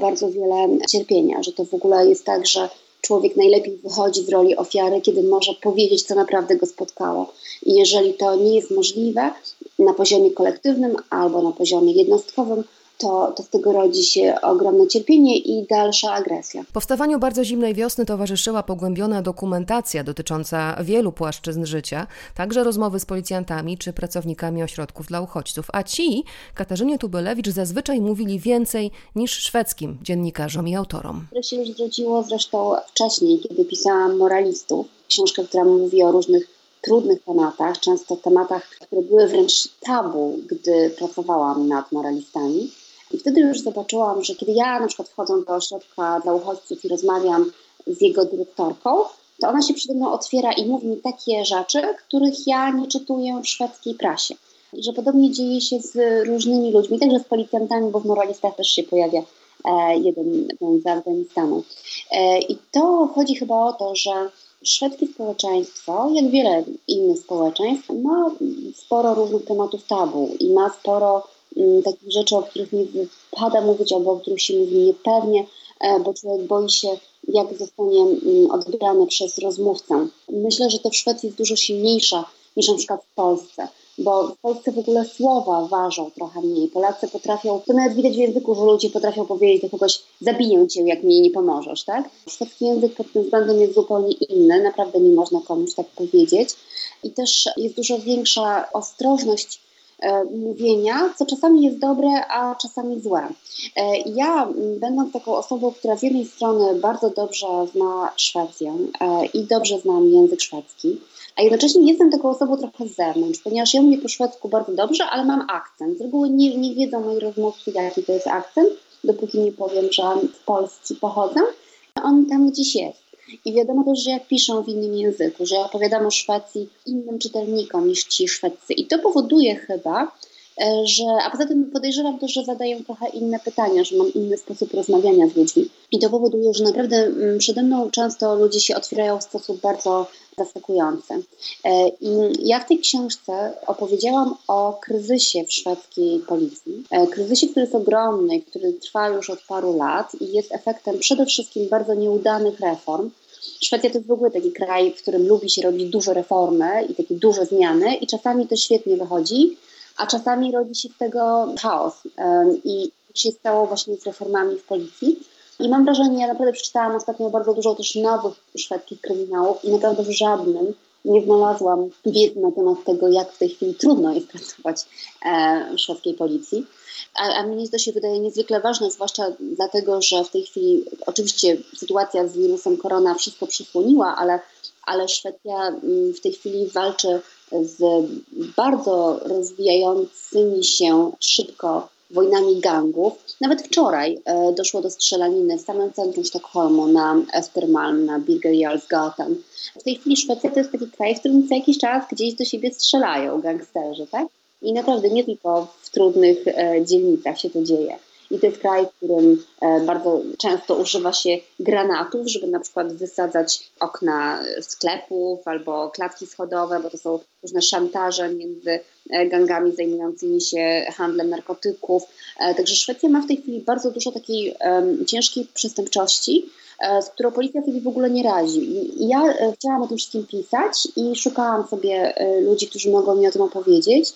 bardzo wiele cierpienia, że to w ogóle jest tak, że człowiek najlepiej wychodzi z roli ofiary, kiedy może powiedzieć, co naprawdę go spotkało. I jeżeli to nie jest możliwe na poziomie kolektywnym albo na poziomie jednostkowym, to, to z tego rodzi się ogromne cierpienie i dalsza agresja. Powstawaniu bardzo zimnej wiosny towarzyszyła pogłębiona dokumentacja dotycząca wielu płaszczyzn życia, także rozmowy z policjantami czy pracownikami ośrodków dla uchodźców. A ci, Katarzynie Tubylewicz, zazwyczaj mówili więcej niż szwedzkim dziennikarzom i autorom. To się już zrodziło zresztą wcześniej, kiedy pisałam Moralistów, książkę, która mówi o różnych trudnych tematach, często tematach, które były wręcz tabu, gdy pracowałam nad moralistami. I wtedy już zobaczyłam, że kiedy ja na przykład wchodzę do ośrodka dla uchodźców i rozmawiam z jego dyrektorką, to ona się przede mną otwiera i mówi mi takie rzeczy, których ja nie czytuję w szwedzkiej prasie. I że podobnie dzieje się z różnymi ludźmi, także z policjantami, bo w moralistach też się pojawia e, jeden z Afganistanu. E, I to chodzi chyba o to, że szwedzkie społeczeństwo, jak wiele innych społeczeństw, ma sporo różnych tematów tabu i ma sporo takich rzeczy, o których nie wypada mówić, albo o których się mówi niepewnie, e, bo człowiek boi się, jak zostanie mm, odbierany przez rozmówcę. Myślę, że to w Szwecji jest dużo silniejsza niż na przykład w Polsce, bo w Polsce w ogóle słowa ważą trochę mniej. Polacy potrafią, to nawet widać w języku, że ludzie potrafią powiedzieć do kogoś, zabiję cię, jak mi nie pomożesz, tak? Szwedzki język pod tym względem jest zupełnie inny, naprawdę nie można komuś tak powiedzieć. I też jest dużo większa ostrożność mówienia, co czasami jest dobre, a czasami złe. E, ja, będąc taką osobą, która z jednej strony bardzo dobrze zna Szwecję i dobrze znam język szwedzki, a jednocześnie jestem taką osobą trochę z zewnątrz, ponieważ ja mówię po szwedzku bardzo dobrze, ale mam akcent. Z reguły nie, nie wiedzą moi rozmówcy, jaki to jest akcent, dopóki nie powiem, że z Polski pochodzę. On tam gdzieś jest. I wiadomo też, że jak piszą w innym języku, że opowiadam o Szwecji innym czytelnikom niż ci szwedzcy. I to powoduje chyba, że, a poza tym podejrzewam też, że zadają trochę inne pytania, że mam inny sposób rozmawiania z ludźmi. I to powoduje, że naprawdę mm, przede mną często ludzie się otwierają w sposób bardzo zaskakujący. E, I ja w tej książce opowiedziałam o kryzysie w szwedzkiej policji. E, kryzysie, który jest ogromny, który trwa już od paru lat i jest efektem przede wszystkim bardzo nieudanych reform. Szwecja to jest w ogóle taki kraj, w którym lubi się robić duże reformy i takie duże zmiany i czasami to świetnie wychodzi, a czasami rodzi się z tego chaos. I się stało właśnie z reformami w policji. I mam wrażenie, ja naprawdę przeczytałam ostatnio bardzo dużo też nowych szwedzkich kryminałów i naprawdę w żadnym nie znalazłam wiedzy na temat tego, jak w tej chwili trudno jest pracować w szwedzkiej policji. A, a mnie to się wydaje niezwykle ważne, zwłaszcza dlatego, że w tej chwili oczywiście sytuacja z wirusem korona wszystko przysłoniła, ale, ale Szwecja mm, w tej chwili walczy z bardzo rozwijającymi się szybko wojnami gangów. Nawet wczoraj e, doszło do strzelaniny w samym centrum Sztokholmu na Östermalm, na Birger Jarlsgatan. W tej chwili Szwecja to jest taki kraj, w którym co jakiś czas gdzieś do siebie strzelają gangsterzy, tak? I naprawdę nie tylko w trudnych e, dzielnicach się to dzieje. I to jest kraj, w którym e, bardzo często używa się granatów, żeby na przykład wysadzać okna sklepów albo klatki schodowe, bo to są różne szantaże między e, gangami zajmującymi się handlem narkotyków. E, także Szwecja ma w tej chwili bardzo dużo takiej ciężkiej przestępczości, z którą policja sobie w ogóle nie radzi. I ja chciałam o tym wszystkim pisać i szukałam sobie ludzi, którzy mogą mi o tym opowiedzieć.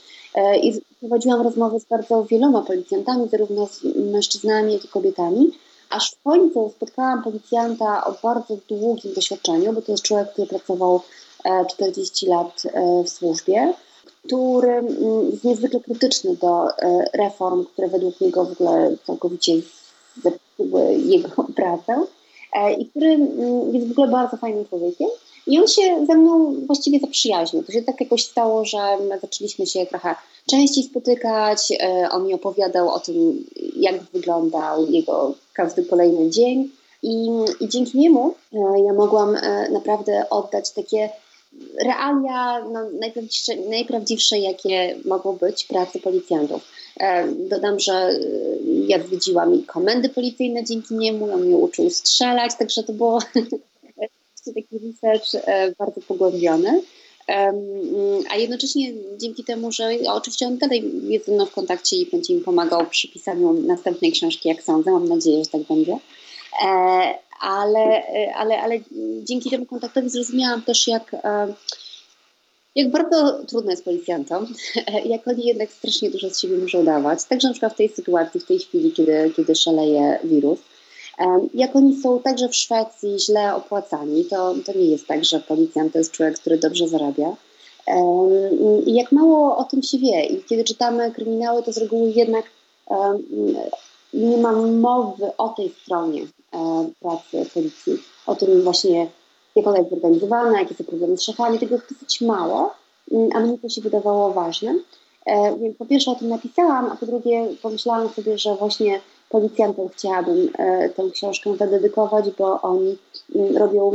I prowadziłam rozmowy z bardzo wieloma policjantami, zarówno z mężczyznami, jak i kobietami. Aż w końcu spotkałam policjanta o bardzo długim doświadczeniu, bo to jest człowiek, który pracował 40 e, lat e, w służbie, który mm, jest niezwykle krytyczny do e, reform, które według niego w ogóle całkowicie zepsuły jego pracę i który mm, jest w ogóle bardzo fajnym człowiekiem. I on się ze mną właściwie zaprzyjaźnił. To się tak jakoś stało, że my zaczęliśmy się trochę częściej spotykać. On mi opowiadał o tym, jak wyglądał jego każdy kolejny dzień. I, i dzięki niemu ja mogłam naprawdę oddać takie realia no, najprawdziwsze, najprawdziwsze, jakie mogą być pracy policjantów. E, dodam, że e, ja zwiedziłam i komendy policyjne dzięki niemu, on mnie uczył strzelać, także to było taki research e, bardzo pogłębiony. A jednocześnie dzięki temu, że oczywiście on dalej jest ze mną w kontakcie i będzie mi pomagał przy pisaniu następnej książki, jak sądzę, mam nadzieję, że tak będzie ale, ale, ale dzięki temu kontaktowi zrozumiałam też, jak, e, jak bardzo trudno jest policjantom, jak oni jednak strasznie dużo z siebie muszą dawać. Także na przykład w tej sytuacji, w tej chwili, kiedy, kiedy szaleje wirus. E, jak oni są także w Szwecji źle opłacani, to, to nie jest tak, że policjant to jest człowiek, który dobrze zarabia. E, I jak mało o tym się wie. I kiedy czytamy kryminały, to z reguły jednak nie ma mowy o tej stronie E, pracy policji, o tym właśnie, jak ona jest zorganizowana, jakie są problemy z szefami, tego jest dosyć mało, mm, a mnie to się wydawało ważne. E, więc po pierwsze o tym napisałam, a po drugie pomyślałam sobie, że właśnie policjantom chciałabym e, tę książkę zadedykować, bo oni mm, robią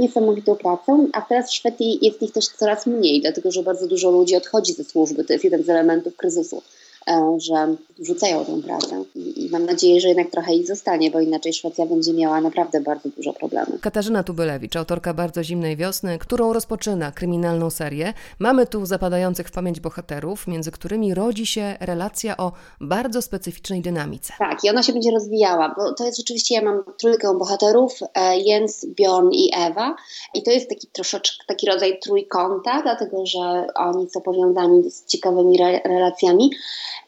niesamowitą pracę, a teraz w Szwecji jest ich też coraz mniej, dlatego że bardzo dużo ludzi odchodzi ze służby. To jest jeden z elementów kryzysu. E, że rzucają tę pracę I, mam nadzieję, że jednak trochę ich zostanie, bo inaczej Szwecja będzie miała naprawdę bardzo dużo problemów. Katarzyna Tubylewicz, autorka Bardzo Zimnej Wiosny, którą rozpoczyna kryminalną serię. Mamy tu zapadających w pamięć bohaterów, między którymi rodzi się relacja o bardzo specyficznej dynamice. Tak, i ona się będzie rozwijała, bo to jest rzeczywiście, ja mam trójkę bohaterów, e, Jens, Bjorn i Ewa i to jest taki troszeczkę taki rodzaj trójkąta, dlatego że oni są powiązani z ciekawymi re relacjami,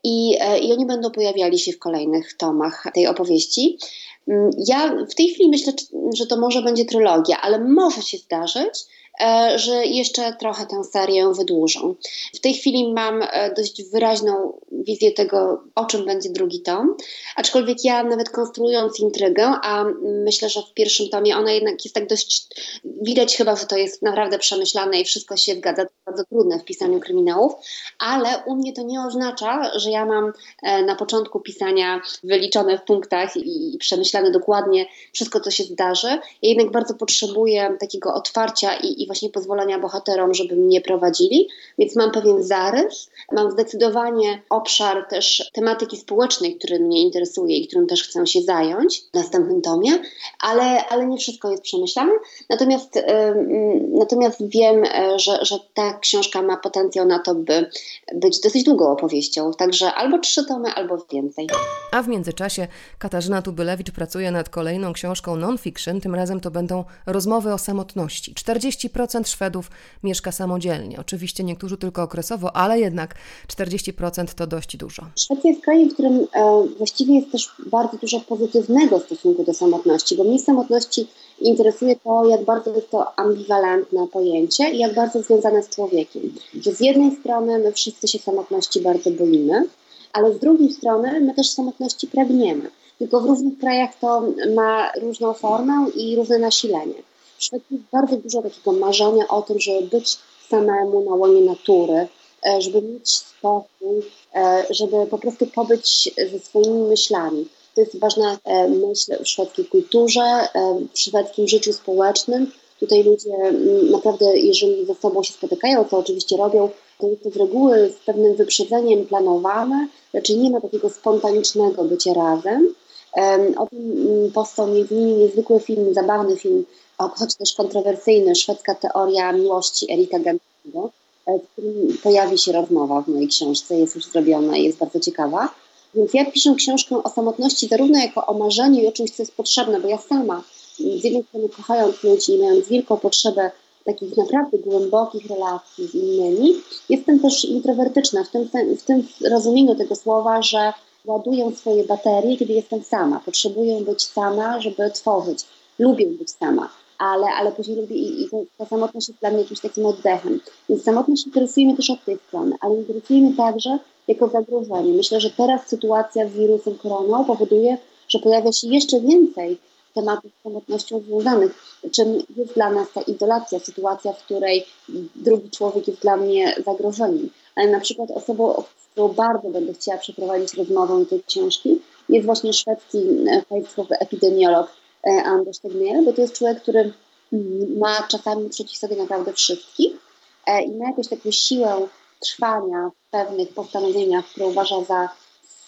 i, e, i oni będą pojawiali się w kolejnych tomach tej opowieści. Mm, ja w tej chwili myślę, że to może będzie trylogia, ale może się zdarzyć, że jeszcze trochę tę serię wydłużą. W tej chwili mam e, dość wyraźną wizję tego, o czym będzie drugi tom, aczkolwiek ja nawet konstruując intrygę, a myślę, że w pierwszym tomie ona jednak jest tak dość, widać chyba, że to jest naprawdę przemyślane i wszystko się zgadza, to bardzo trudne w pisaniu kryminałów, ale u mnie to nie oznacza, że ja mam e, na początku pisania wyliczone w punktach i przemyślane dokładnie wszystko, co się zdarzy. Ja jednak bardzo potrzebuję takiego otwarcia i, i właśnie pozwolenia bohaterom, żeby mnie prowadzili, więc mam pewien zarys, mam zdecydowanie obszar też tematyki społecznej, który mnie interesuje i którym też chcę się zająć w następnym tomie, ale, ale nie wszystko jest przemyślane. Natomiast, natomiast wiem, e, że, że ta książka ma potencjał na to, by być dosyć długą opowieścią, także albo trzy tomy, albo więcej. A w międzyczasie Katarzyna Tubylewicz pracuje nad kolejną książką non-fiction, tym razem to będą rozmowy o samotności. 40 40% Szwedów mieszka samodzielnie. Oczywiście niektórzy tylko okresowo, ale jednak 40% to dość dużo. Szwecja jest krajem, w którym e, właściwie jest też bardzo dużo pozytywnego stosunku do samotności, bo mnie samotności interesuje to, jak bardzo jest to ambiwalentne pojęcie i jak bardzo związane z człowiekiem. Że z jednej strony my wszyscy się samotności bardzo boimy, ale z drugiej strony my też samotności pragniemy. Tylko w różnych krajach to ma różną formę i różne nasilenie. W Szwecji jest bardzo dużo takiego marzenia o tym, żeby być samemu na łonie natury, e, żeby mieć spokój, e, żeby po prostu pobyć ze swoimi myślami. To jest ważna e, myśl w szwedzkiej kulturze, w szwedzkim życiu społecznym. Tutaj ludzie naprawdę, jeżeli ze sobą się spotykają, co oczywiście robią, to jest to z reguły z pewnym wyprzedzeniem planowane, znaczy nie ma takiego spontanicznego bycia razem. O tym mm, powstał niezwykły film, zabawny film choć też kontrowersyjny, szwedzka teoria miłości Erika Gantiego, e, w którym pojawi się rozmowa w mojej książce, jest już zrobiona i jest bardzo ciekawa. Więc ja piszę książkę o samotności zarówno jako o marzeniu i o czymś, co jest potrzebne, bo ja sama, z jednej strony kochając ludzi i mając wielką potrzebę takich naprawdę głębokich relacji z innymi, jestem też introwertyczna w tym, w tym rozumieniu tego słowa, że ładuję swoje baterie, kiedy jestem sama. Potrzebuję być sama, żeby tworzyć. Lubię być sama ale, ale później lubię i, i ta samotność jest dla mnie jakimś takim oddechem. Więc samotność interesuje mnie też od tej strony, ale interesuje mnie także jako zagrożenie. Myślę, że teraz sytuacja z wirusem koroną powoduje, że pojawia się jeszcze więcej tematów z samotnością związanych, czym jest dla nas ta izolacja, sytuacja, w której drugi człowiek jest dla mnie zagrożeniem. Ale na przykład osobą, którą bardzo będę chciała przeprowadzić rozmowę tej książki, jest właśnie szwedzki e, państwowy epidemiolog E, Anders Tegmier, bo to jest człowiek, który mm, ma czasami przeciw sobie naprawdę wszystkich e, i ma jakąś taką siłę trwania w pewnych postanowieniach, które uważa za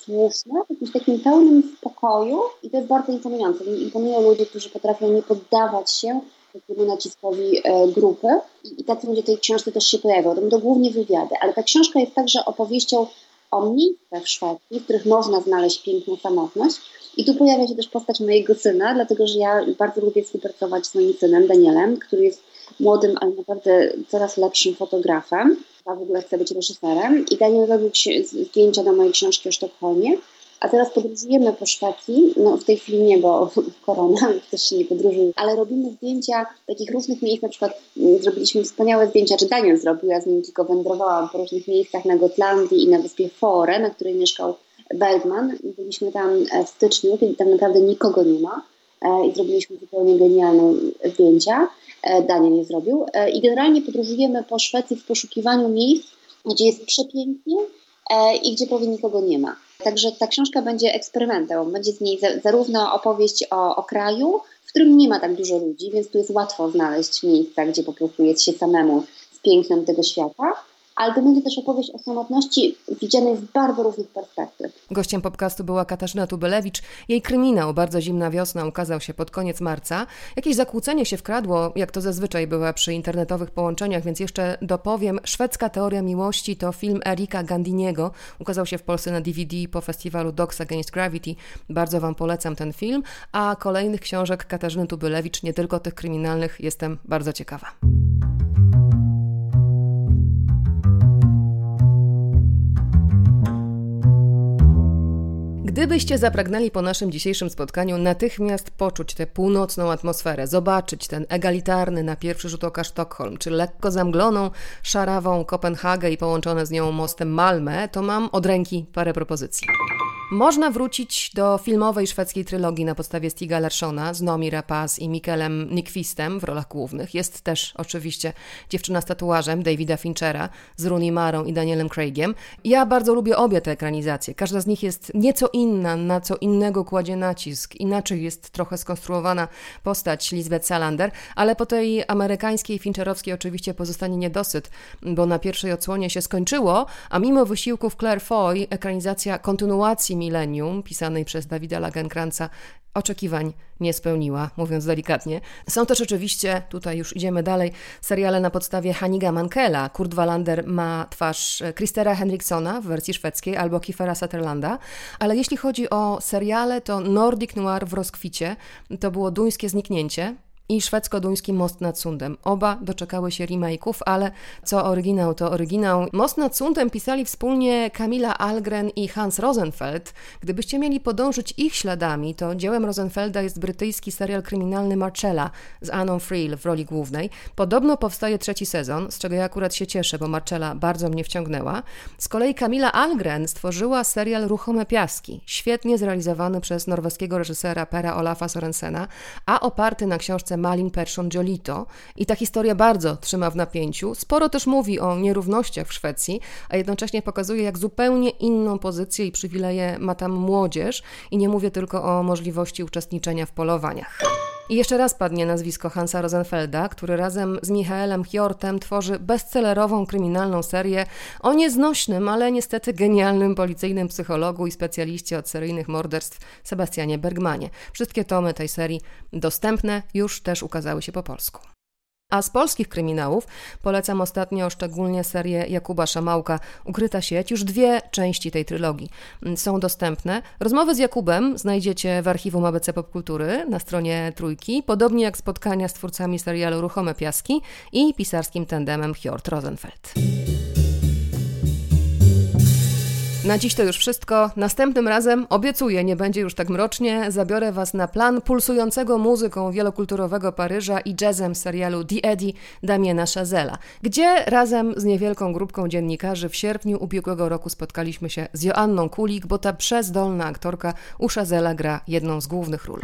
słuszne, w jakimś takim pełnym spokoju i to jest bardzo imponujące. Imponują ludzie, którzy potrafią nie poddawać się takiemu naciskowi e, grupy i, i tacy ludzie tej książce też się pojawią. To będą głównie wywiady, ale ta książka jest także opowieścią o miejscach w Szwecji, w których można znaleźć piękną samotność, i tu pojawia się też postać mojego syna, dlatego że ja bardzo lubię współpracować z moim synem Danielem, który jest młodym, ale naprawdę coraz lepszym fotografem. Ja w ogóle chcę być reżyserem. I Daniel robił zdjęcia do mojej książki o Sztokholmie. A teraz podróżujemy po Szwecji, no w tej chwili nie, bo korona, też się nie podróżuje, ale robimy zdjęcia takich różnych miejsc, na przykład mm, zrobiliśmy wspaniałe zdjęcia, czy Daniel zrobił, ja z nim tylko wędrowałam po różnych miejscach na Gotlandii i na wyspie Fore, na której mieszkał Bergman. Byliśmy tam e, w styczniu, kiedy tak naprawdę nikogo nie ma e, i zrobiliśmy zupełnie genialne zdjęcia. E, Daniel je zrobił. I generalnie podróżujemy po Szwecji w poszukiwaniu miejsc, gdzie jest przepięknie i gdzie prawie nikogo nie ma. Także ta książka będzie eksperymentem. Będzie z niej zarówno opowieść o, o kraju, w którym nie ma tak dużo ludzi, więc tu jest łatwo znaleźć miejsca, gdzie po prostu jest się samemu z pięknem tego świata, ale to będzie też opowieść o samotności widzianej z bardzo różnych perspektyw. Gościem podcastu była Katarzyna Tubelewicz. Jej kryminał Bardzo zimna wiosna ukazał się pod koniec marca. Jakieś zakłócenie się wkradło, jak to zazwyczaj bywa przy internetowych połączeniach, więc jeszcze dopowiem. Szwedzka teoria miłości to film Erika Gandiniego. Ukazał się w Polsce na DVD po festiwalu Dogs Against Gravity. Bardzo Wam polecam ten film, a kolejnych książek Katarzyny Tubelewicz, nie tylko tych kryminalnych, jestem bardzo ciekawa. Gdybyście zapragnęli po naszym dzisiejszym spotkaniu natychmiast poczuć tę północną atmosferę, zobaczyć ten egalitarny na pierwszy rzut oka Sztokholm, czy lekko zamgloną, szarawą Kopenhagę i połączone z nią mostem Malmę, to mam od ręki parę propozycji. Można wrócić do filmowej szwedzkiej trylogii na podstawie Stiga Larssona z Nomi Rapaz i Mikelem Nyqvistem w rolach głównych. Jest też oczywiście Dziewczyna z tatuażem Davida Finchera z Rooney Marą i Danielem Craigiem. Ja bardzo lubię obie te ekranizacje. Każda z nich jest nieco inna, na co innego kładzie nacisk. Inaczej jest trochę skonstruowana postać Lisbeth Salander, ale po tej amerykańskiej Fincherowskiej oczywiście pozostanie niedosyt, bo na pierwszej odsłonie się skończyło, a mimo wysiłków Claire Foy ekranizacja kontynuacji Millennium, pisanej przez Dawida Lagenkrantza, oczekiwań nie spełniła, mówiąc delikatnie. Są też oczywiście, tutaj już idziemy dalej, seriale na podstawie Haniga Mankela. Kurt Wallander ma twarz Kristera Henriksona w wersji szwedzkiej albo Kiefera Sutherlanda, ale jeśli chodzi o seriale, to Nordic Noir w rozkwicie to było duńskie zniknięcie, i szwedzko-duński Most nad Sundem. Oba doczekały się remake'ów, ale co oryginał, to oryginał. Most nad Sundem pisali wspólnie Kamila Algren i Hans Rosenfeld. Gdybyście mieli podążyć ich śladami, to dziełem Rosenfelda jest brytyjski serial kryminalny Marcella z Anną Friel w roli głównej. Podobno powstaje trzeci sezon, z czego ja akurat się cieszę, bo Marcella bardzo mnie wciągnęła. Z kolei Kamila Algren stworzyła serial Ruchome Piaski, świetnie zrealizowany przez norweskiego reżysera Pera Olafa Sorensena, a oparty na książce Malin Persson Giolito i ta historia bardzo trzyma w napięciu. Sporo też mówi o nierównościach w Szwecji, a jednocześnie pokazuje, jak zupełnie inną pozycję i przywileje ma tam młodzież i nie mówię tylko o możliwości uczestniczenia w polowaniach. I jeszcze raz padnie nazwisko Hansa Rosenfelda, który razem z Michaelem Hjortem tworzy bestsellerową kryminalną serię o nieznośnym, ale niestety genialnym policyjnym psychologu i specjaliście od seryjnych morderstw Sebastianie Bergmanie. Wszystkie tomy tej serii dostępne już też ukazały się po polsku. A z polskich kryminałów polecam ostatnio szczególnie serię Jakuba Szamałka Ukryta sieć. Już dwie części tej trylogii są dostępne. Rozmowy z Jakubem znajdziecie w archiwum ABC Popkultury na stronie Trójki, podobnie jak spotkania z twórcami serialu Ruchome Piaski i pisarskim tandemem Hjort Rosenfeld. Na dziś to już wszystko. Następnym razem, obiecuję, nie będzie już tak mrocznie, zabiorę Was na plan pulsującego muzyką wielokulturowego Paryża i jazzem serialu The Eddie Damiena Chazela, gdzie razem z niewielką grupką dziennikarzy w sierpniu ubiegłego roku spotkaliśmy się z Joanną Kulik, bo ta przezdolna aktorka u Chazela gra jedną z głównych ról.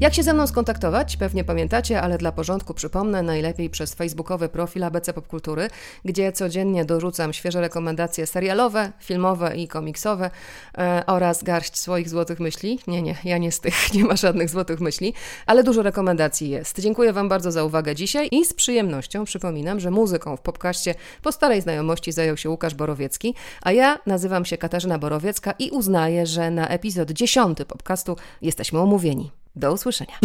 Jak się ze mną skontaktować? Pewnie pamiętacie, ale dla porządku przypomnę najlepiej przez facebookowy profil ABC Popkultury, gdzie codziennie dorzucam świeże rekomendacje serialowe, filmowe i komiksowe e, oraz garść swoich złotych myśli. Nie, nie, ja nie z tych, nie ma żadnych złotych myśli, ale dużo rekomendacji jest. Dziękuję Wam bardzo za uwagę dzisiaj i z przyjemnością przypominam, że muzyką w podcaście po starej znajomości zajął się Łukasz Borowiecki, a ja nazywam się Katarzyna Borowiecka i uznaję, że na epizod 10 podcastu jesteśmy omówieni. Do usłyszenia.